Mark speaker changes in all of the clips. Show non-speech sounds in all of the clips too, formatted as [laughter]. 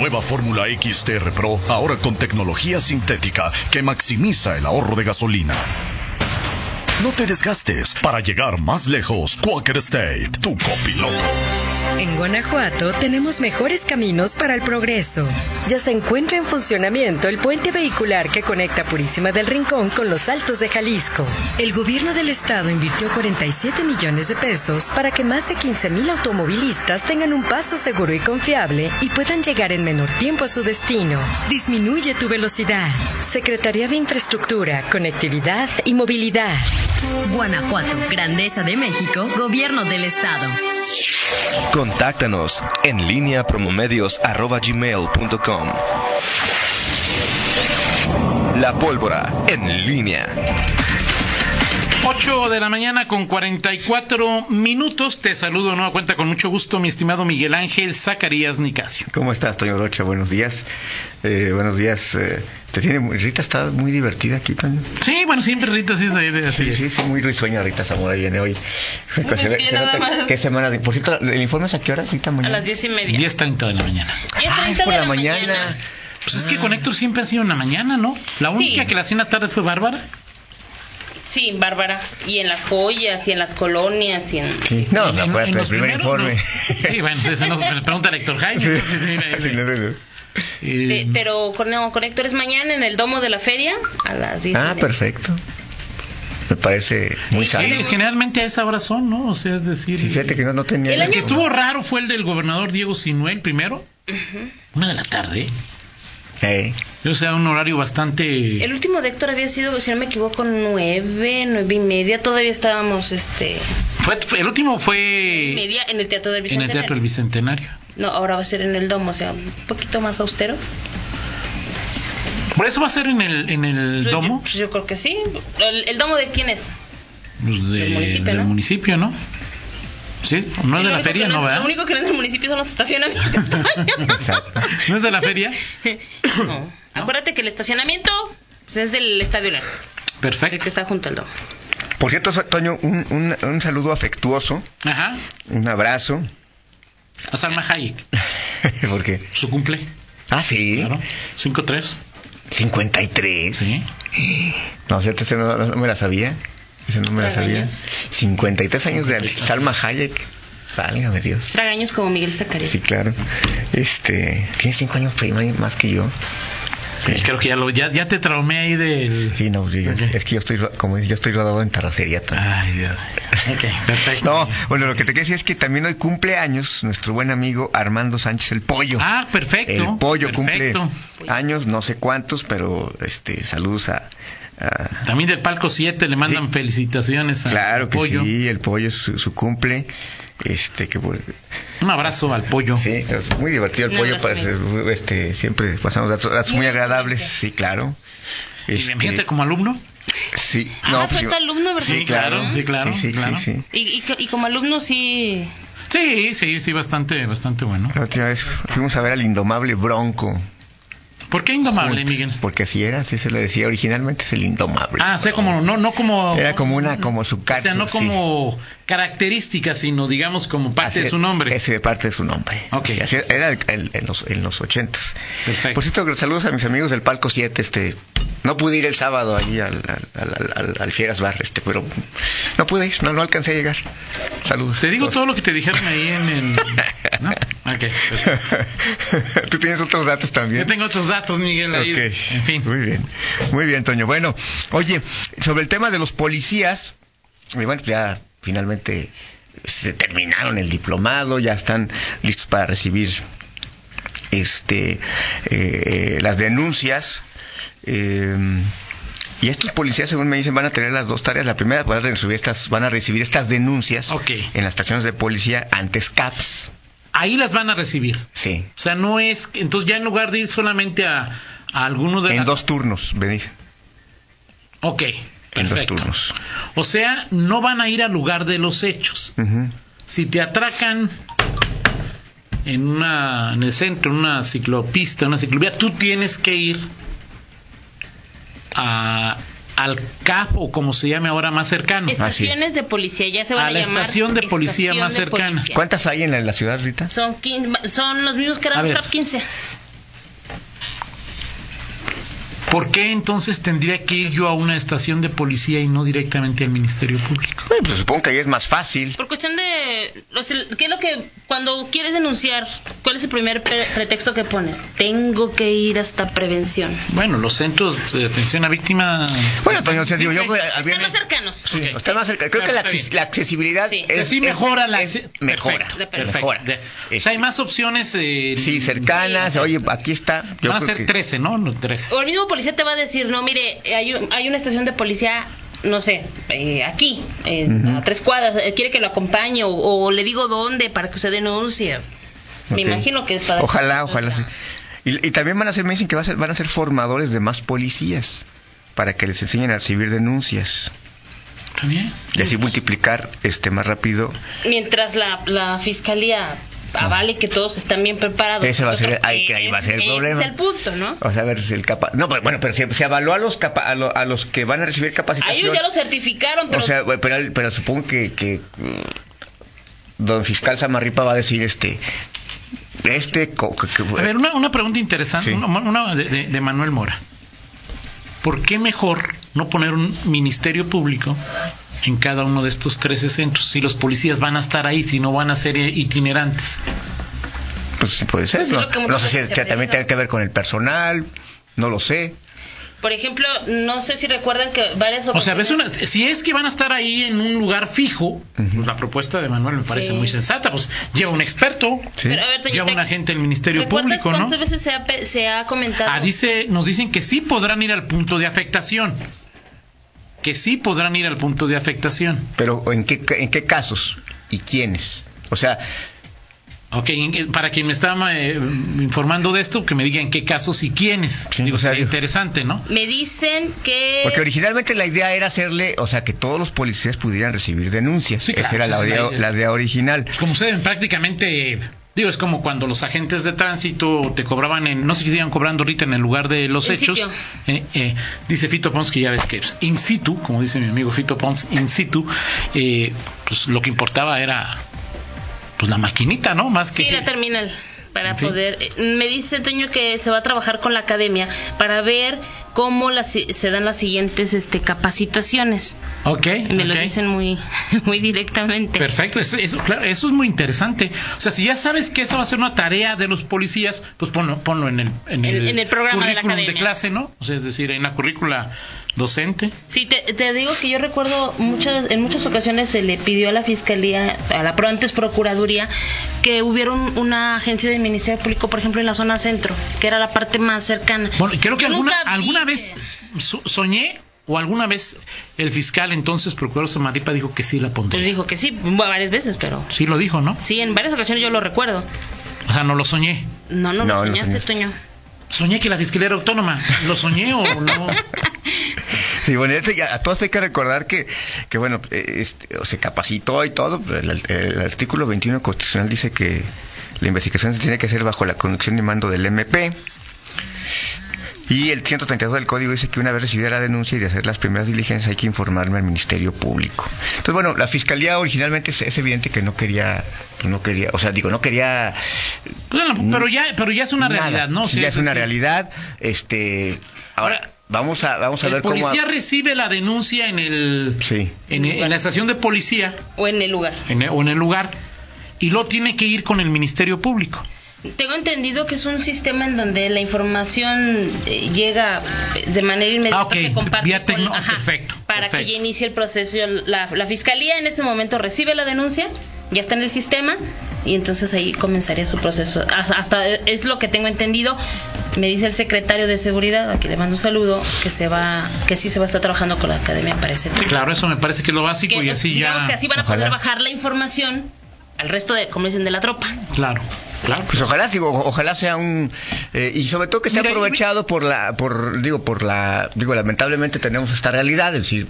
Speaker 1: nueva fórmula XTR Pro, ahora con tecnología sintética que maximiza el ahorro de gasolina. No te desgastes para llegar más lejos. Quaker State, tu copiloto.
Speaker 2: En Guanajuato tenemos mejores caminos para el progreso. Ya se encuentra en funcionamiento el puente vehicular que conecta Purísima del Rincón con los Altos de Jalisco. El gobierno del estado invirtió 47 millones de pesos para que más de 15 mil automovilistas tengan un paso seguro y confiable y puedan llegar en menor tiempo a su destino. Disminuye tu velocidad. Secretaría de Infraestructura, Conectividad y Movilidad.
Speaker 3: Guanajuato, Grandeza de México, Gobierno del Estado.
Speaker 4: Contáctanos en línea promomedios.com. La pólvora en línea.
Speaker 5: 8 de la mañana con 44 minutos. Te saludo nueva cuenta con mucho gusto, mi estimado Miguel Ángel Zacarías Nicasio.
Speaker 6: ¿Cómo estás, Toño Rocha? Buenos días. Eh, buenos días. Eh, te tiene muy- Rita está muy divertida aquí, Toño.
Speaker 5: Sí, bueno, siempre Rita sí es de, de- así
Speaker 6: Sí, sí, sí, muy risueña Rita Zamora viene hoy. Se
Speaker 7: que
Speaker 6: se
Speaker 7: nada
Speaker 6: nota
Speaker 7: más-
Speaker 6: ¿Qué semana? de- Por cierto, ¿el informe es a qué hora, Rita?
Speaker 7: A
Speaker 6: Mañana.
Speaker 7: las diez y media.
Speaker 5: 10.30 de la mañana.
Speaker 7: Diez
Speaker 6: Ah, es
Speaker 7: treinta
Speaker 6: por
Speaker 7: de
Speaker 6: la mañana.
Speaker 5: Pues es que con Héctor siempre ha sido en la mañana, ¿no? La única
Speaker 7: Sí.
Speaker 5: que la hacía en la tarde fue Bárbara.
Speaker 7: Sí, Bárbara. Y en las joyas, y en las colonias, y en...
Speaker 6: Sí. No,
Speaker 5: En-
Speaker 6: no,
Speaker 5: en- en
Speaker 6: el
Speaker 5: los
Speaker 6: primer
Speaker 5: primeros,
Speaker 6: informe.
Speaker 5: no. [laughs] Sí, bueno, se le pregunta a Héctor Jaime.
Speaker 6: Sí. no.
Speaker 5: Eh,
Speaker 7: Pe- pero con, no, con Héctor es mañana en el domo de la feria a las 10. y
Speaker 6: Ah, perfecto. Me parece muy
Speaker 5: sí,
Speaker 6: sano.
Speaker 5: generalmente a esa hora son, ¿no? O sea, es decir...
Speaker 6: Sí, fíjate que no, no tenía.
Speaker 7: El
Speaker 5: El que
Speaker 7: año-
Speaker 5: estuvo raro fue el del gobernador Diego Sinuel primero. Una de la tarde.
Speaker 6: Eh,
Speaker 5: O sea, un horario bastante...
Speaker 7: El último de Héctor había sido, si no me equivoco, nueve, nueve y media. Todavía estábamos, este...
Speaker 5: Fue, el último fue
Speaker 7: Media en el Teatro del
Speaker 5: en el
Speaker 7: Bicentenario.
Speaker 5: Teatro del Bicentenario.
Speaker 7: No, ahora va a ser en el domo, o sea, un poquito más austero.
Speaker 5: ¿Por eso va a ser en el, en el
Speaker 7: Pues
Speaker 5: domo?
Speaker 7: Yo, pues yo creo que sí. ¿El, el domo de quién es?
Speaker 5: Pues de-
Speaker 7: del municipio,
Speaker 5: del
Speaker 7: ¿no?
Speaker 5: municipio, ¿no? Sí, no es de la feria, ¿no, verdad?
Speaker 7: Lo único que no es del municipio son los estacionamientos. [laughs] [laughs]
Speaker 6: exacto.
Speaker 5: ¿No es de la feria?
Speaker 7: no. Acuérdate que el estacionamiento pues, es del Estadio Lara, el que
Speaker 5: Perfecto.
Speaker 7: está junto al domo.
Speaker 6: Por cierto, Toño, un, un, un saludo afectuoso,
Speaker 5: Ajá.
Speaker 6: un abrazo.
Speaker 5: A Salma Hayek. [laughs]
Speaker 6: Porque.
Speaker 5: Su cumple.
Speaker 6: Ah, sí.
Speaker 5: Claro. 5-3.
Speaker 6: 53.
Speaker 5: Sí.
Speaker 6: No, o sea, ese no, no me la sabía. Ese no me la sabía.
Speaker 7: Tragaños.
Speaker 6: 53 años de
Speaker 5: 53.
Speaker 6: Salma Hayek. Válgame Dios.
Speaker 7: Tragaños como Miguel Zacarías.
Speaker 6: Sí, claro. Este, tiene 5 años prima más que yo.
Speaker 5: Sí, Creo que ya, lo, ya, ya te traumé ahí del...
Speaker 6: Sí, no, sí, es que yo estoy, como yo estoy rodado en terracería también.
Speaker 5: Ay, Dios. Ok, [laughs] perfecto.
Speaker 6: No, bueno, lo que te quiero decir es que también hoy cumple años nuestro buen amigo Armando Sánchez el Pollo.
Speaker 5: Ah, perfecto.
Speaker 6: el Pollo
Speaker 5: perfecto.
Speaker 6: cumple años, no sé cuántos, pero este, saludos a, a-
Speaker 5: También del Palco 7 le mandan
Speaker 6: Sí.
Speaker 5: felicitaciones a
Speaker 6: claro que
Speaker 5: Pollo.
Speaker 6: sí, el Pollo es su, su cumple. Este, que
Speaker 5: Un abrazo al Pollo.
Speaker 6: sí, es muy divertido el
Speaker 7: Un
Speaker 6: Pollo, este, siempre pasamos datos, datos muy agradables, sí, claro.
Speaker 5: Y
Speaker 6: Este,
Speaker 5: fíjate como alumno.
Speaker 6: Sí,
Speaker 7: Ah,
Speaker 6: pues,
Speaker 7: fue tu alumno, ¿verdad?
Speaker 5: Sí, claro, sí, claro,
Speaker 6: Sí, sí,
Speaker 5: claro.
Speaker 6: sí, sí.
Speaker 7: Y, y, y como alumno sí...
Speaker 5: Sí, sí, sí, bastante, bastante bueno.
Speaker 6: La última vez fuimos a ver al indomable Bronco.
Speaker 5: ¿Por qué indomable, Miguel?
Speaker 6: Porque así era, así se le decía originalmente, es el indomable.
Speaker 5: Ah, o sea, como, no, no como...
Speaker 6: Era como una, como su
Speaker 5: O sea, no
Speaker 6: sí.
Speaker 5: como característica, sino digamos como parte
Speaker 6: Así-
Speaker 5: de su nombre.
Speaker 6: Ese parte de su nombre.
Speaker 5: Ok.
Speaker 6: Sí, así era el- el- en los, en los ochentas.
Speaker 5: Perfecto.
Speaker 6: Por cierto, saludos a mis amigos del Palco 7, este... No pude ir el sábado allí al, al, al, al- Fieras Bar, este, pero no pude ir, no, no alcancé a llegar. Saludos.
Speaker 5: Te digo
Speaker 6: Todos.
Speaker 5: todo lo que te dijeron ahí en el... [laughs] ¿No? Ok. perfecto. [laughs]
Speaker 6: Tú tienes otros datos también.
Speaker 5: Yo tengo otros datos, Miguel, ahí.
Speaker 6: Ok.
Speaker 5: En fin.
Speaker 6: Muy bien. Muy bien, Toño. Bueno, oye, sobre el tema de los policías, bueno, ya finalmente se terminaron el diplomado, ya están listos para recibir este eh, las denuncias. eh, y estos policías, según me dicen, van a tener las dos tareas. La primera, van a recibir estas, van a recibir estas denuncias en las estaciones de policía ante SCAPS.
Speaker 5: Ahí las van a recibir.
Speaker 6: Sí.
Speaker 5: O sea, no es... Entonces ya en lugar de ir solamente a, a alguno de
Speaker 6: En
Speaker 5: las-
Speaker 6: dos turnos, venir.
Speaker 5: Ok.
Speaker 6: En dos turnos.
Speaker 5: O sea, no van a ir al lugar de los hechos. Si te atracan en una en el centro, en una ciclopista, una ciclovía, tú tienes que ir a, al CAP o como se llame ahora más cercano.
Speaker 7: Estaciones de policía, ya se van
Speaker 5: A
Speaker 7: a,
Speaker 5: la
Speaker 7: llamar
Speaker 5: estación de policía
Speaker 7: estación
Speaker 5: más
Speaker 7: de
Speaker 5: cercana.
Speaker 7: policía.
Speaker 6: ¿Cuántas hay en la, en la ciudad, Rita?
Speaker 7: Son, 15 son los mismos que eran los TAP 15.
Speaker 5: ¿Por qué entonces tendría que ir yo a una estación de policía y no directamente al Ministerio Público?
Speaker 6: Bueno, pues supongo que ahí es más fácil.
Speaker 7: Por cuestión de... o sea, ¿Qué es lo que... Cuando quieres denunciar, ¿cuál es el primer pre- pretexto que pones? Tengo que ir hasta prevención.
Speaker 5: Bueno, los centros de atención a víctimas...
Speaker 6: Bueno, Toño, sea, digo, yo...
Speaker 7: Están
Speaker 6: viene-
Speaker 7: más cercanos.
Speaker 6: Sí, está más cerca. Creo que la, accesibilidad
Speaker 7: Sí.
Speaker 6: es,
Speaker 5: sí
Speaker 6: es-
Speaker 5: mejora la...
Speaker 6: es- mejora.
Speaker 5: Perfecto,
Speaker 7: Perfecto.
Speaker 5: perfecto.
Speaker 6: Mejora.
Speaker 5: De- o sea, hay más opciones... eh,
Speaker 6: Sí, cercanas. Oye, aquí está. Yo
Speaker 5: Van a ser
Speaker 6: que-
Speaker 5: 13, ¿no? No, 13.
Speaker 7: O el mismo policía te va a decir, no, mire, hay, un- hay una estación de policía, no sé, eh, aquí, eh, a tres cuadras, eh, quiere que lo acompañe o, o le digo dónde para que usted denuncie. Me
Speaker 6: Ok.
Speaker 7: imagino que es para...
Speaker 6: Ojalá, ojalá. sí. Y, y también van a ser, me dicen que va a ser- van a ser formadores de más policías para que les enseñen a recibir denuncias
Speaker 5: ¿Está bien?
Speaker 6: y así multiplicar este más rápido.
Speaker 7: Mientras la, la fiscalía avale que todos están bien preparados.
Speaker 6: Ese va a ser- ahí que ahí va a ser el
Speaker 7: ese
Speaker 6: problema.
Speaker 7: es el punto, ¿no?
Speaker 6: O sea, a ver si el capa No, pero, bueno, pero se, se evaluó a los, capa- a, lo- a los que van a recibir
Speaker 7: A
Speaker 6: capacitación.
Speaker 7: ellos ya lo certificaron, pero...
Speaker 6: O sea, pero, pero supongo que, que mm, don fiscal Samarripa va a decir este este co- que- que-
Speaker 5: A ver, una, una pregunta interesante,
Speaker 6: Sí.
Speaker 5: una, una de, de- de Manuel Mora. ¿Por qué mejor no poner un ministerio público en cada uno de estos 13 centros? Si los policías van a estar ahí, si no van a ser itinerantes.
Speaker 6: pues sí puede ser
Speaker 7: Pues
Speaker 6: no, sé si también tenga que ver con el personal no lo sé
Speaker 7: Por ejemplo, no sé si recuerdan que varias
Speaker 5: O sea, ves una,
Speaker 7: ocasiones-
Speaker 5: si es que van a estar ahí en un lugar fijo, pues la propuesta de Manuel me parece
Speaker 7: Sí.
Speaker 5: muy sensata. Pues lleva un experto,
Speaker 6: sí
Speaker 7: Pero, a ver, Toñita,
Speaker 5: lleva un agente del Ministerio
Speaker 7: ¿recuerdas
Speaker 5: Público, ¿no?
Speaker 7: cuántas veces se ha, pe- se ha comentado?
Speaker 5: Ah, dice, nos dicen que sí podrán ir al punto de afectación. Que sí podrán ir al punto de afectación.
Speaker 6: pero en qué en qué casos y quiénes o sea
Speaker 5: Ok, para quien me está eh, informando de esto, que me diga en qué casos y quiénes.
Speaker 6: Sí,
Speaker 5: Digo,
Speaker 6: o sea,
Speaker 5: interesante, ¿no?
Speaker 7: Me dicen que...
Speaker 6: porque originalmente la idea era hacerle o sea que todos los policías pudieran recibir denuncias
Speaker 5: Sí, claro,
Speaker 6: esa era la
Speaker 5: esa es la
Speaker 6: idea, la idea original
Speaker 5: Como ustedes prácticamente, digo, es como cuando los agentes de tránsito te cobraban en, no sé si sigan cobrando ahorita en el lugar de los
Speaker 7: En
Speaker 5: hechos. Eh, eh, dice Fito Pons que ya ves que in situ, como dice mi amigo Fito Pons, in situ, eh, pues lo que importaba era pues la maquinita, ¿no? Más que...
Speaker 7: Sí, la terminal. Para
Speaker 5: En fin.
Speaker 7: poder. eh, Me dice Toño que se va a trabajar con la academia para ver cómo las, se dan las siguientes este, capacitaciones.
Speaker 5: Ok,
Speaker 7: Me lo dicen muy, [laughs] muy directamente.
Speaker 5: Perfecto, eso, eso, claro, eso es muy interesante. O sea, si ya sabes que esa va a ser una tarea de los policías, pues ponlo, ponlo en el, en el,
Speaker 7: En- en el programa de la
Speaker 5: clase, ¿no? O sea, es decir, en la currícula docente.
Speaker 7: Sí, te, te digo que yo recuerdo muchas, en muchas ocasiones se le pidió a la fiscalía, a la pro- antes procuraduría, que hubiera un- una agencia del Ministerio Público, por ejemplo, en la zona centro, que era la parte más cercana.
Speaker 5: Bueno, creo que
Speaker 7: Yo
Speaker 5: alguna, alguna vez so- soñé o alguna vez el fiscal entonces procurador Samaripa dijo que sí la
Speaker 7: Pues
Speaker 5: pondría.
Speaker 7: dijo que sí, varias veces, pero
Speaker 5: Sí lo dijo, ¿no?
Speaker 7: sí, en varias ocasiones yo lo recuerdo.
Speaker 5: O sea, no lo soñé.
Speaker 7: No, no,
Speaker 6: No,
Speaker 7: lo soñaste. Toño.
Speaker 5: Soñé que la fiscalía era autónoma. ¿Lo soñé o no? [laughs]
Speaker 6: Sí, bueno, esto ya- a todos hay que recordar que, que bueno, eh, este, se capacitó y todo. El, el- el artículo 21 constitucional dice que la investigación se tiene que hacer bajo la conducción y mando del MP. Y el 132 del código dice que una vez recibida la denuncia y de hacer las primeras diligencias hay que informarme al Ministerio Público. Entonces, bueno, la Fiscalía originalmente es, es evidente que no quería, pues no quería, o sea, digo, no quería
Speaker 5: Bueno, pero ya, pero ya es una
Speaker 6: nada.
Speaker 5: realidad, ¿no? Sea,
Speaker 6: ya es una realidad. Este, ahora, vamos a, vamos a
Speaker 5: El
Speaker 6: ver cómo...
Speaker 5: policía recibe la denuncia en el
Speaker 6: Sí.
Speaker 5: en, en la estación de policía
Speaker 7: O en el lugar.
Speaker 5: en el- o en el lugar y lo tiene que ir con el Ministerio Público.
Speaker 7: Tengo entendido que es un sistema en donde la información eh, llega eh, de manera inmediata,
Speaker 5: Ah,
Speaker 7: se comparte
Speaker 5: vía
Speaker 7: con-
Speaker 5: perfecto,
Speaker 7: para
Speaker 5: perfecto.
Speaker 7: que ya inicie el proceso. La, la fiscalía en ese momento recibe la denuncia, ya está en el sistema y entonces ahí comenzaría su proceso. Hasta, hasta es lo que tengo entendido. Me dice el secretario de seguridad, a quien le mando un saludo, que se va, que sí se va a estar trabajando con la academia para ese
Speaker 5: Sí, claro, eso me parece que es lo básico
Speaker 7: Que,
Speaker 5: y así
Speaker 7: digamos
Speaker 5: ya.
Speaker 7: que así van a poder bajar la información al resto de, como dicen, de la tropa.
Speaker 5: Claro, claro.
Speaker 6: Pues ojalá, digo, ojalá sea un eh, y sobre todo que sea
Speaker 5: Mira,
Speaker 6: aprovechado por la, por digo, por la, digo, lamentablemente tenemos esta realidad, es decir,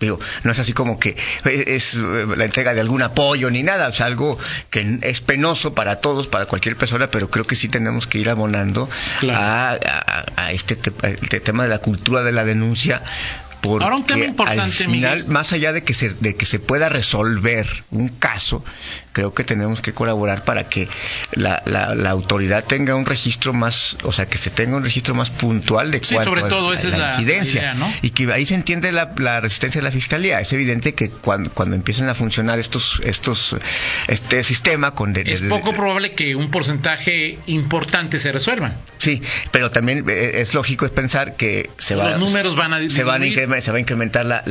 Speaker 6: Digo, no es así como que es eh, la entrega de algún apoyo ni nada, es algo que es penoso para todos, para cualquier persona, pero creo que sí tenemos que ir abonando a, este, este tema de la cultura de la denuncia porque Ahora un tema importante, al final, más allá de que, se, de que se pueda resolver un caso, creo que tenemos que colaborar para que la, la, autoridad tenga un registro más, o sea, que se tenga un registro más puntual de
Speaker 5: sí, sobre todo esa la, incidencia.
Speaker 6: Y que ahí se entiende la, la, resistencia de la fiscalía. Es evidente que cuando, cuando empiecen a funcionar estos, estos, este sistema con...
Speaker 5: es poco probable que un porcentaje importante se resuelva.
Speaker 6: Sí, pero también eh, es lógico es pensar que se
Speaker 5: Los números van a
Speaker 6: se van a se va a incrementar la,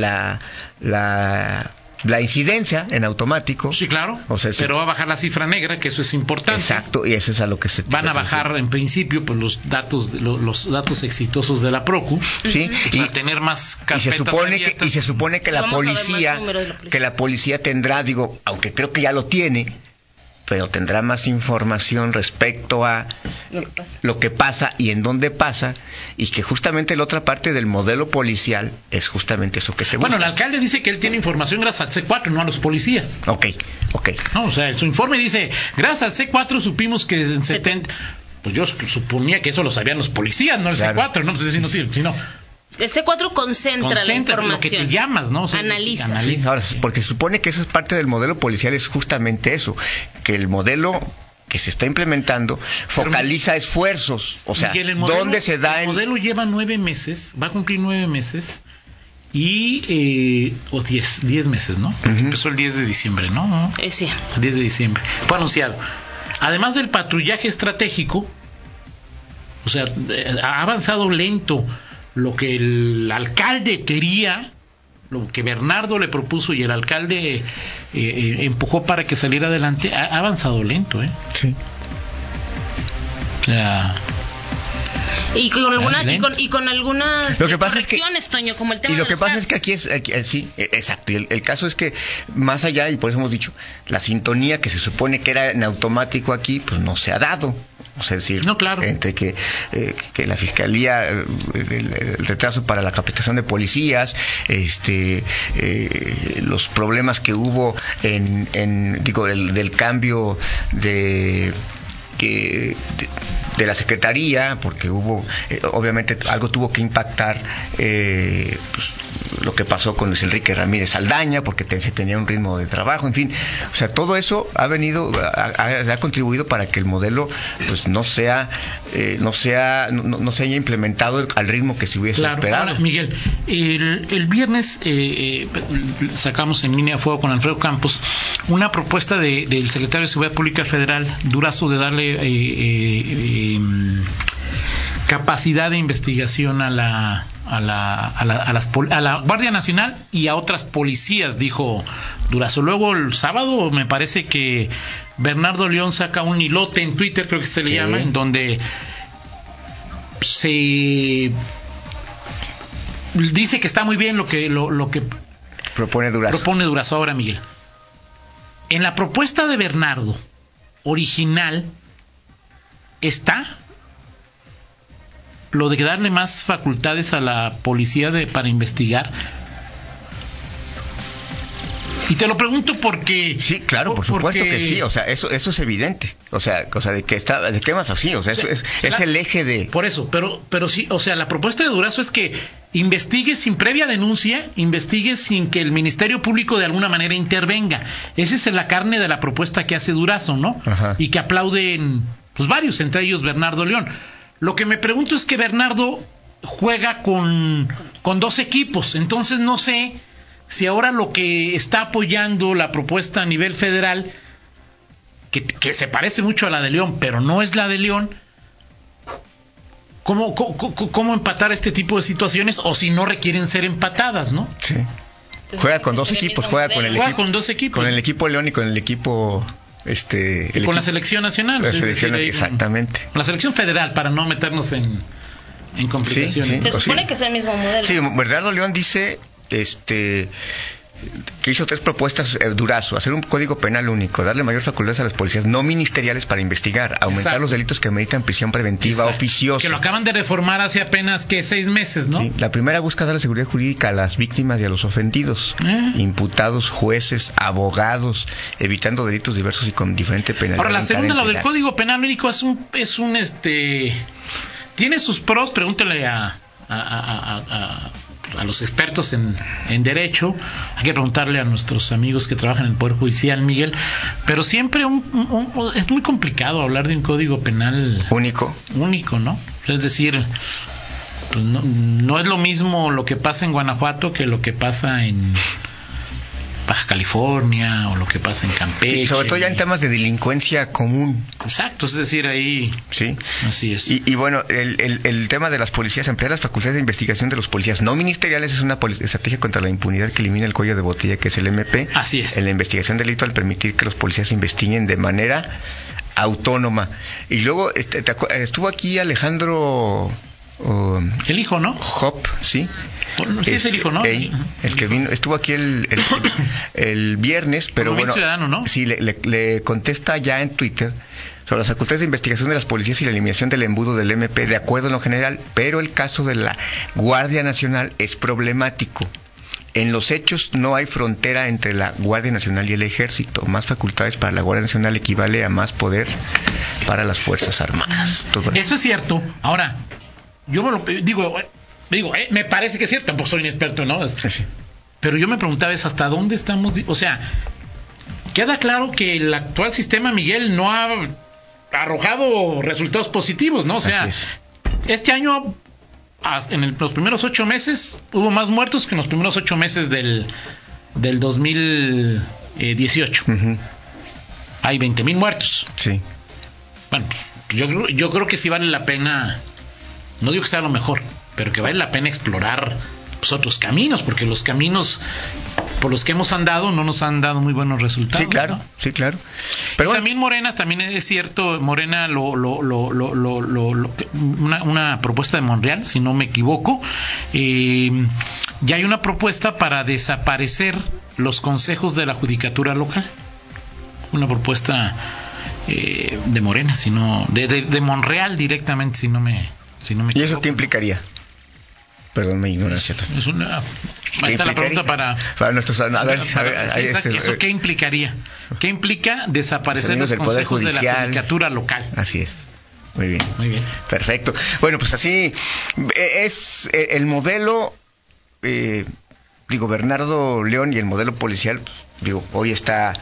Speaker 6: la, la, incidencia en automático.
Speaker 5: Sí, claro. pero va a bajar la cifra negra, que eso es importante.
Speaker 6: Exacto, y eso es a lo que se
Speaker 5: van a bajar en principio pues los datos los, datos exitosos de la Procu.
Speaker 6: Sí,
Speaker 5: y tener más
Speaker 6: y se supone que y se supone que la policía que la policía tendrá, digo, aunque creo que ya lo tiene, pero tendrá más información respecto a lo que, pasa. y en dónde pasa, y que justamente la otra parte del modelo policial es justamente eso que se busca.
Speaker 5: Bueno, el alcalde dice que él tiene información gracias al C4, no a los policías.
Speaker 6: Ok, ok.
Speaker 5: No, o sea, su informe dice, gracias al C4 supimos que en 70... Pues yo suponía que eso lo sabían los policías, no el C4, ¿no? Pues, si no,
Speaker 7: el C4 concentra, la información.
Speaker 5: lo que te llamas, ¿no?
Speaker 7: analiza.
Speaker 6: Ahora, porque supone que eso es parte del modelo policial, es justamente eso, que el modelo que se está implementando focaliza esfuerzos, o sea, ¿dónde se da
Speaker 5: el... modelo lleva nueve meses, va a cumplir nueve meses y eh, o diez, diez meses, ¿no? Empezó el 10 de diciembre, ¿no?
Speaker 7: Eh, sí.
Speaker 5: 10 de diciembre. Fue anunciado. Además del patrullaje estratégico, o sea, eh, ha avanzado lento lo que el alcalde quería, lo que Bernardo le propuso y el alcalde eh, eh, empujó para que saliera adelante, ha, avanzado lento, ¿eh?
Speaker 6: Sí.
Speaker 5: O sea,
Speaker 7: y con, algunas y con, y con algunas
Speaker 6: lo que pasa es que,
Speaker 7: Toño, como el tema
Speaker 6: y lo que pasa es que aquí es eh, sí eh, exacto el, el, caso es que más allá y por eso hemos dicho la sintonía que se supone que era en automático aquí pues no se ha dado es decir,
Speaker 5: no, claro.
Speaker 6: entre que, eh, que la fiscalía, el, el, retraso para la capacitación de policías, este, eh, los problemas que hubo en, en digo, el, del cambio de que de, la Secretaría, porque hubo, eh, obviamente algo tuvo que impactar eh, pues, lo que pasó con Luis Enrique Ramírez Saldaña, porque se tenía un ritmo de trabajo, en fin, o sea, todo eso ha venido, ha, contribuido para que el modelo pues no sea, eh, no sea, no, se haya implementado al ritmo que se hubiese esperado.
Speaker 5: Miguel, el, el viernes sacamos en línea de fuego con Alfredo Campos una propuesta del secretario de Seguridad Pública Federal, Durazo, de darle eh, eh, em, capacidad de investigación a la, a la, a, la, a, las, a la Guardia Nacional y a otras policías, dijo Durazo. Luego el sábado me parece que Bernardo León saca un hilote en Twitter, creo que se le llama, en donde se dice que está muy bien lo que lo, lo que
Speaker 6: propone Durazo.
Speaker 5: propone Durazo ahora Miguel. En la propuesta de Bernardo original está lo de darle más facultades a la policía de, para investigar. Y te lo pregunto porque
Speaker 6: sí, claro, por supuesto que sí, o sea, eso eso es evidente, o sea, o de que está de qué más así, o sea, eso es, es el eje de
Speaker 5: Por eso, pero pero sí, o sea, la propuesta de Durazo es que investigue sin previa denuncia, investigue sin que el Ministerio Público de alguna manera intervenga. Esa es la carne de la propuesta que hace Durazo, ¿no? Y que aplauden pues varios, entre ellos Bernardo León. Lo que me pregunto es que Bernardo juega con, con dos equipos, entonces no sé si ahora lo que está apoyando la propuesta a nivel federal, que, que se parece mucho a la de León, pero no es la de León, ¿cómo, cómo, cómo empatar este tipo de situaciones o si no requieren ser empatadas, ¿no?
Speaker 6: Sí. Juega con dos equipos, juega con el
Speaker 5: juega con dos equipos.
Speaker 6: Con el equipo León y con el equipo este
Speaker 5: con la selección nacional
Speaker 6: la selección, exactamente.
Speaker 5: la selección federal para no meternos en, en complicaciones.
Speaker 7: se supone que es el mismo modelo.
Speaker 6: Sí Bernardo León dice este que hizo tres propuestas eh, Durazo, hacer un código penal único, darle mayor facultades a las policías no ministeriales para investigar, aumentar
Speaker 5: Exacto.
Speaker 6: los delitos que meditan prisión preventiva
Speaker 5: Exacto.
Speaker 6: oficiosa.
Speaker 5: Que lo acaban de reformar hace apenas que seis meses, ¿no?
Speaker 6: Sí, la primera busca dar la seguridad jurídica a las víctimas y a los ofendidos,
Speaker 5: Eh.
Speaker 6: imputados, jueces, abogados, evitando delitos diversos y con diferente penalidad.
Speaker 5: Ahora, la segunda, lo del. Código Penal Único, es un, es un, este, tiene sus pros, pregúntele a, a, a- a- a- a los expertos en, en derecho, hay que preguntarle a nuestros amigos que trabajan en el Poder Judicial, Miguel, pero siempre un- un- un- es muy complicado hablar de un Código Penal
Speaker 6: Único.
Speaker 5: único, ¿no? Es decir, pues no, no es lo mismo lo que pasa en Guanajuato que lo que pasa en Baja California o lo que pasa en Campeche.
Speaker 6: Y sobre todo ya en temas de delincuencia común,
Speaker 5: Exacto, es decir, ahí
Speaker 6: ¿sí?
Speaker 5: así es.
Speaker 6: Y, y bueno, el, el- el tema de las policías, emplear las facultades de investigación de los policías no ministeriales es una estrategia contra la impunidad que elimina el cuello de botella que es el MP.
Speaker 5: Así es.
Speaker 6: En la investigación del delito al permitir que los policías investiguen de manera autónoma. Y luego este, estuvo aquí Alejandro um,
Speaker 5: el hijo, ¿no?
Speaker 6: Hop, ¿sí?
Speaker 5: Bueno, sí es el hijo, ¿no?
Speaker 6: ey, el que vino, estuvo aquí el, el, [coughs] el viernes, pero
Speaker 5: Movimiento
Speaker 6: bueno,
Speaker 5: Ciudadano, ¿no?
Speaker 6: sí, le, le- le contesta ya en Twitter sobre las facultades de investigación de las policías y la eliminación del embudo del MP, de acuerdo en lo general, pero el caso de la Guardia Nacional es problemático. En los hechos no hay frontera entre la Guardia Nacional y el Ejército. Más facultades para la Guardia Nacional equivale a más poder para las Fuerzas Armadas. Todo. Eso
Speaker 5: es cierto. Ahora, yo me lo digo, eh, digo, eh, me parece que es cierto, tampoco soy un experto, ¿no? Es-. Pero yo me preguntaba es hasta dónde estamos, o sea, queda claro que el actual sistema Miguel no ha arrojado resultados positivos, ¿no? O sea,
Speaker 6: es.
Speaker 5: este año en los primeros ocho meses hubo más muertos que en los primeros ocho meses del del 2018.
Speaker 6: Ujú,
Speaker 5: Hay 20 mil muertos.
Speaker 6: sí.
Speaker 5: Bueno, yo, yo creo que sí vale la pena, no digo que sea lo mejor, pero que vale la pena explorar pues, otros caminos, porque los caminos por los que hemos andado no nos han dado muy buenos resultados.
Speaker 6: Sí, claro,
Speaker 5: ¿no?
Speaker 6: sí, claro. Pero bueno,
Speaker 5: también Morena, también es cierto, Morena, lo, lo, lo, lo, lo- lo- lo- una, una propuesta de Monreal, si no me equivoco, eh, ya hay una propuesta para desaparecer los consejos de la judicatura local. Una propuesta eh, de Morena, si no, de, de, de Monreal directamente, si no me, si no me
Speaker 6: ¿y eso qué implicaría? Perdón mi ignorancia.
Speaker 5: Es una, ahí
Speaker 6: ¿Qué
Speaker 5: está la pregunta para,
Speaker 6: Para nuestros... A ver, a ver,
Speaker 5: para- sí,
Speaker 6: ahí
Speaker 5: exacto.
Speaker 6: este,
Speaker 5: ¿Eso
Speaker 6: eh,
Speaker 5: qué implicaría? ¿Qué implica desaparecer
Speaker 6: Los
Speaker 5: los
Speaker 6: del Poder
Speaker 5: consejos de la
Speaker 6: Judicial.
Speaker 5: judicatura local?
Speaker 6: Así es. Muy bien.
Speaker 5: Muy bien.
Speaker 6: Perfecto. Bueno, pues así eh, es eh, el modelo, eh, digo, Bernardo León y el modelo policial, pues, digo, hoy está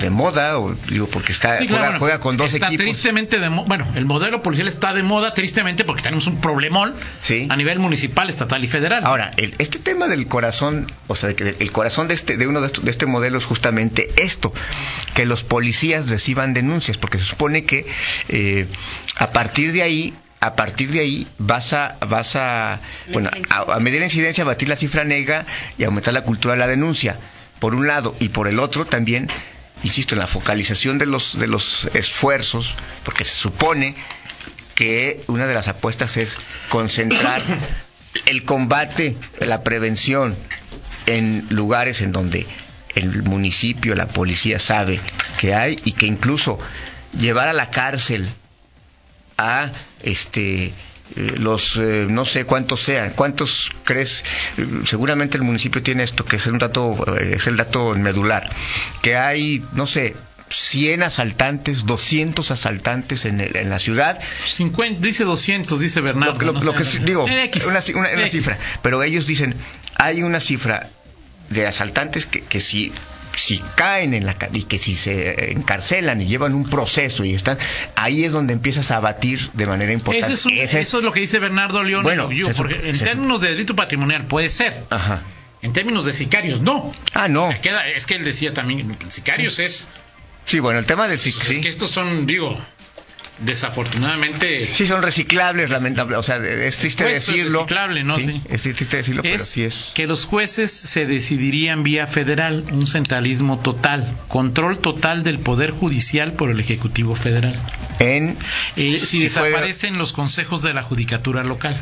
Speaker 6: de moda, o digo, porque está
Speaker 5: Sí,
Speaker 6: juega,
Speaker 5: bueno,
Speaker 6: juega con dos
Speaker 5: está
Speaker 6: equipos.
Speaker 5: tristemente de bueno, el modelo policial está de moda tristemente porque tenemos un problemón
Speaker 6: Sí.
Speaker 5: a nivel municipal, estatal y federal.
Speaker 6: Ahora, el- este tema del corazón, o sea, de que el corazón de este, de uno de, estos- de este modelo es justamente esto, que los policías reciban denuncias, porque se supone que eh, a partir de ahí, a partir de ahí vas a, vas a, bueno, a, a medir la incidencia, batir la cifra negra y aumentar la cultura de la denuncia, por un lado, y por el otro también, insisto, en la focalización de los, de los esfuerzos, porque se supone que una de las apuestas es concentrar [coughs] el combate, la prevención en lugares en donde el municipio, la policía sabe que hay y que incluso llevar a la cárcel a este eh, los eh, no sé cuántos sean, cuántos crees, seguramente el municipio tiene esto que es un dato eh, es el dato medular, que hay no sé 100 asaltantes, 200 asaltantes en, el- en la ciudad
Speaker 5: 50, dice 200, dice Bernardo.
Speaker 6: lo, lo-
Speaker 5: no
Speaker 6: lo
Speaker 5: sé,
Speaker 6: que digo,
Speaker 5: eh, X,
Speaker 6: una, una- cifra. Pero ellos dicen, hay una cifra de asaltantes que, que si, si caen en la y que si se encarcelan y llevan un proceso y están, ahí es donde empiezas a abatir de manera importante.
Speaker 5: Ese es un-
Speaker 6: Ese es-
Speaker 5: eso es lo que dice Bernardo León.
Speaker 6: Bueno, se sup-
Speaker 5: porque en
Speaker 6: se
Speaker 5: términos de delito patrimonial puede ser.
Speaker 6: Ajá.
Speaker 5: En términos de sicarios, no.
Speaker 6: Ah, no.
Speaker 5: Queda- es que él decía también, sicarios es,
Speaker 6: Sí, bueno, el tema del sí,
Speaker 5: es que estos son, digo, desafortunadamente
Speaker 6: Sí, son reciclables, lamentable. O sea, es triste
Speaker 5: Pues, es
Speaker 6: decirlo.
Speaker 5: reciclable, ¿no? Sí.
Speaker 6: Es triste decirlo, pero sí es.
Speaker 5: que los jueces se decidirían vía federal, un centralismo total, control total del poder judicial por el Ejecutivo Federal.
Speaker 6: En.
Speaker 5: Eh, si desaparecen los consejos de la judicatura local.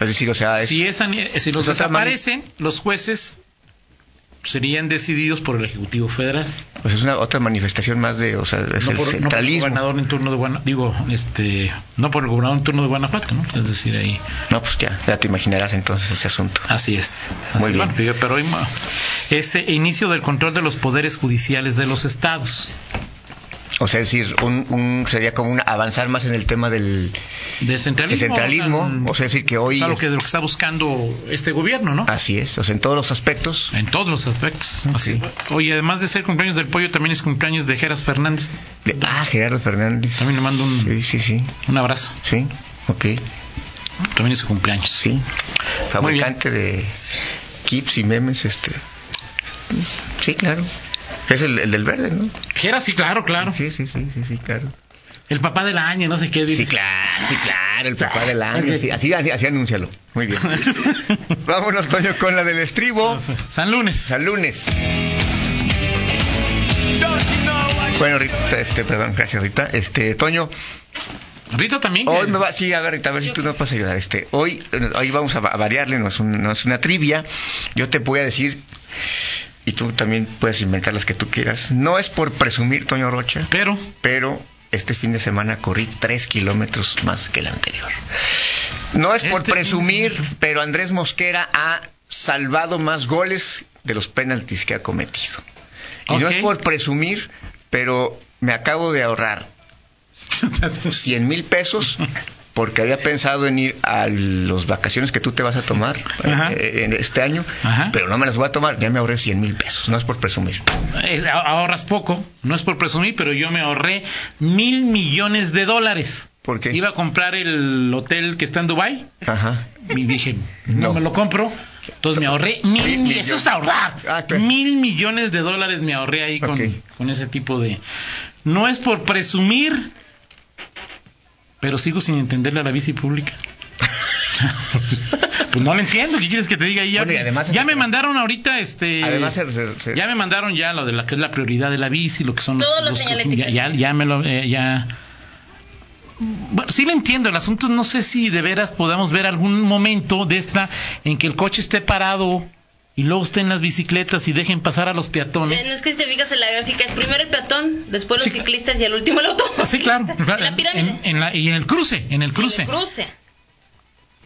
Speaker 6: es decir, o sea, es.
Speaker 5: si, esa- si los desaparecen, los jueces serían decididos por el Ejecutivo Federal.
Speaker 6: Pues es una otra manifestación más de, o sea, es
Speaker 5: no
Speaker 6: el
Speaker 5: por, no por el
Speaker 6: centralismo.
Speaker 5: gobernador en turno de Guanajuato, digo, este, no por el gobernador en turno de Guanajuato, ¿no? Es decir, ahí,
Speaker 6: No, pues ya, ya te imaginarás entonces ese asunto.
Speaker 5: así es. Así,
Speaker 6: Muy bien.
Speaker 5: bueno, pero- hoy ese inicio del control de los poderes judiciales de los estados,
Speaker 6: O sea, es decir, un, un- sería como un avanzar más en el tema del,
Speaker 5: del
Speaker 6: del
Speaker 5: centralismo. o
Speaker 6: O sea, es decir, que hoy...
Speaker 5: lo que, lo que está buscando este gobierno, ¿no?
Speaker 6: Así es, o sea, en todos los aspectos.
Speaker 5: En todos los aspectos. Así. Oye, además de ser cumpleaños del pollo, también es cumpleaños de Geras Fernández.
Speaker 6: De- ah, Gerardo Fernández.
Speaker 5: También le mando un,
Speaker 6: Sí, sí, sí.
Speaker 5: un abrazo.
Speaker 6: Sí, ok,
Speaker 5: También es su cumpleaños.
Speaker 6: sí. Fabricante de kits y memes, este. Sí, claro. Es el, el del verde, ¿no?
Speaker 5: Geras, sí, claro, claro.
Speaker 6: Sí, sí, sí, sí, sí, claro.
Speaker 5: El papá del año, no sé qué. dice.
Speaker 6: Sí, claro, sí, claro, el papá del año. sí, así, así, así anúncialo. Muy bien. [laughs] Vámonos, Toño, con la del estribo.
Speaker 5: San Lunes.
Speaker 6: El lunes. Bueno, Rita, este, perdón, gracias, Rita. Este, Toño,
Speaker 5: Rita también.
Speaker 6: Hoy me va, sí, a ver, Rita, a ver si tú nos puedes ayudar. Este, hoy, hoy vamos a, va- a variarle, no es, un- no es una trivia. Yo te voy a decir, y tú también puedes inventar las que tú quieras. No es por presumir, Toño Rocha,
Speaker 5: Pero,
Speaker 6: pero este fin de semana corrí tres kilómetros más que el anterior. No es por
Speaker 5: Este
Speaker 6: presumir, pero Andrés Mosquera ha salvado más goles de los penaltis que ha cometido. Y no es por presumir, pero me acabo de ahorrar [laughs] 100 mil pesos porque había pensado en ir a las vacaciones que tú te vas a tomar eh, en este año,
Speaker 5: Ajá.
Speaker 6: pero no me las voy a tomar, ya me ahorré 100 mil pesos, no es por presumir.
Speaker 5: eh, ahorras poco. No es por presumir, pero yo me ahorré mil millones de dólares.
Speaker 6: ¿Por qué?
Speaker 5: Iba a comprar el hotel que está en Dubai
Speaker 6: Ajá.
Speaker 5: y dije, no,
Speaker 6: No.
Speaker 5: me lo compro. Entonces me ahorré mil,
Speaker 6: Mil
Speaker 5: millones. Eso es ahorrar.
Speaker 6: Ah, claro.
Speaker 5: Mil millones de dólares me ahorré ahí con ese tipo de... No es por presumir, pero sigo sin entenderle a la bici pública. [laughs] pues no lo entiendo. ¿Qué quieres que te diga? ahí? Ya,
Speaker 6: Bueno, y además-
Speaker 5: ya me mandaron ahorita este...
Speaker 6: Además, se- se- se-
Speaker 5: Ya me mandaron ya lo de la que es la prioridad de la bici, lo que son los,
Speaker 7: Todos los
Speaker 5: los-
Speaker 7: señaléticos.
Speaker 5: ya, ya, ya me lo eh, ya bueno, sí lo entiendo, el asunto no sé si de veras podamos ver algún momento de esta en que el coche esté parado y luego estén las bicicletas y dejen pasar a los
Speaker 7: Eh, No
Speaker 5: peatones.
Speaker 7: es que si te fijas en la gráfica, es primero el peatón, después los
Speaker 5: Sí.
Speaker 7: ciclistas y al último el auto.
Speaker 5: Sí, claro. [laughs]
Speaker 7: En la pirámide.
Speaker 5: En- en la- y en el cruce, en el cruce.
Speaker 7: En el cruce.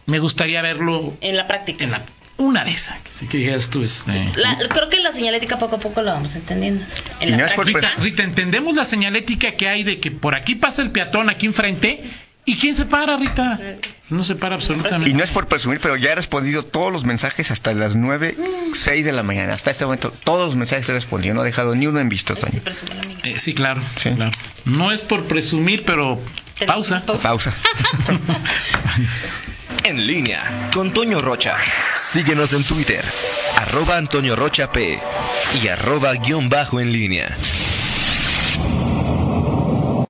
Speaker 5: Me gustaría verlo
Speaker 7: En la práctica.
Speaker 5: en la una de esas. Que sí que digas tú, este,
Speaker 7: La- creo que la señalética poco a poco la vamos entendiendo. En
Speaker 6: Y
Speaker 7: la
Speaker 6: no es por
Speaker 7: práctica.
Speaker 5: Rita, Rita, entendemos la señalética que hay de que por aquí pasa el peatón aquí enfrente y quién se para, Rita. No se para absolutamente.
Speaker 6: Y no es por presumir, pero ya he respondido todos los mensajes hasta las 9, 6 de la mañana. Hasta este momento, todos los mensajes he respondido. No he dejado ni uno en visto,
Speaker 7: sí,
Speaker 6: Toño.
Speaker 5: Eh, sí, claro,
Speaker 6: Sí.
Speaker 5: claro. No es por presumir, pero pausa.
Speaker 7: pausa.
Speaker 6: Pausa. [laughs]
Speaker 4: En línea con Toño Rocha. Síguenos en Twitter, arroba Antonio Rocha P y arroba guion bajo en línea.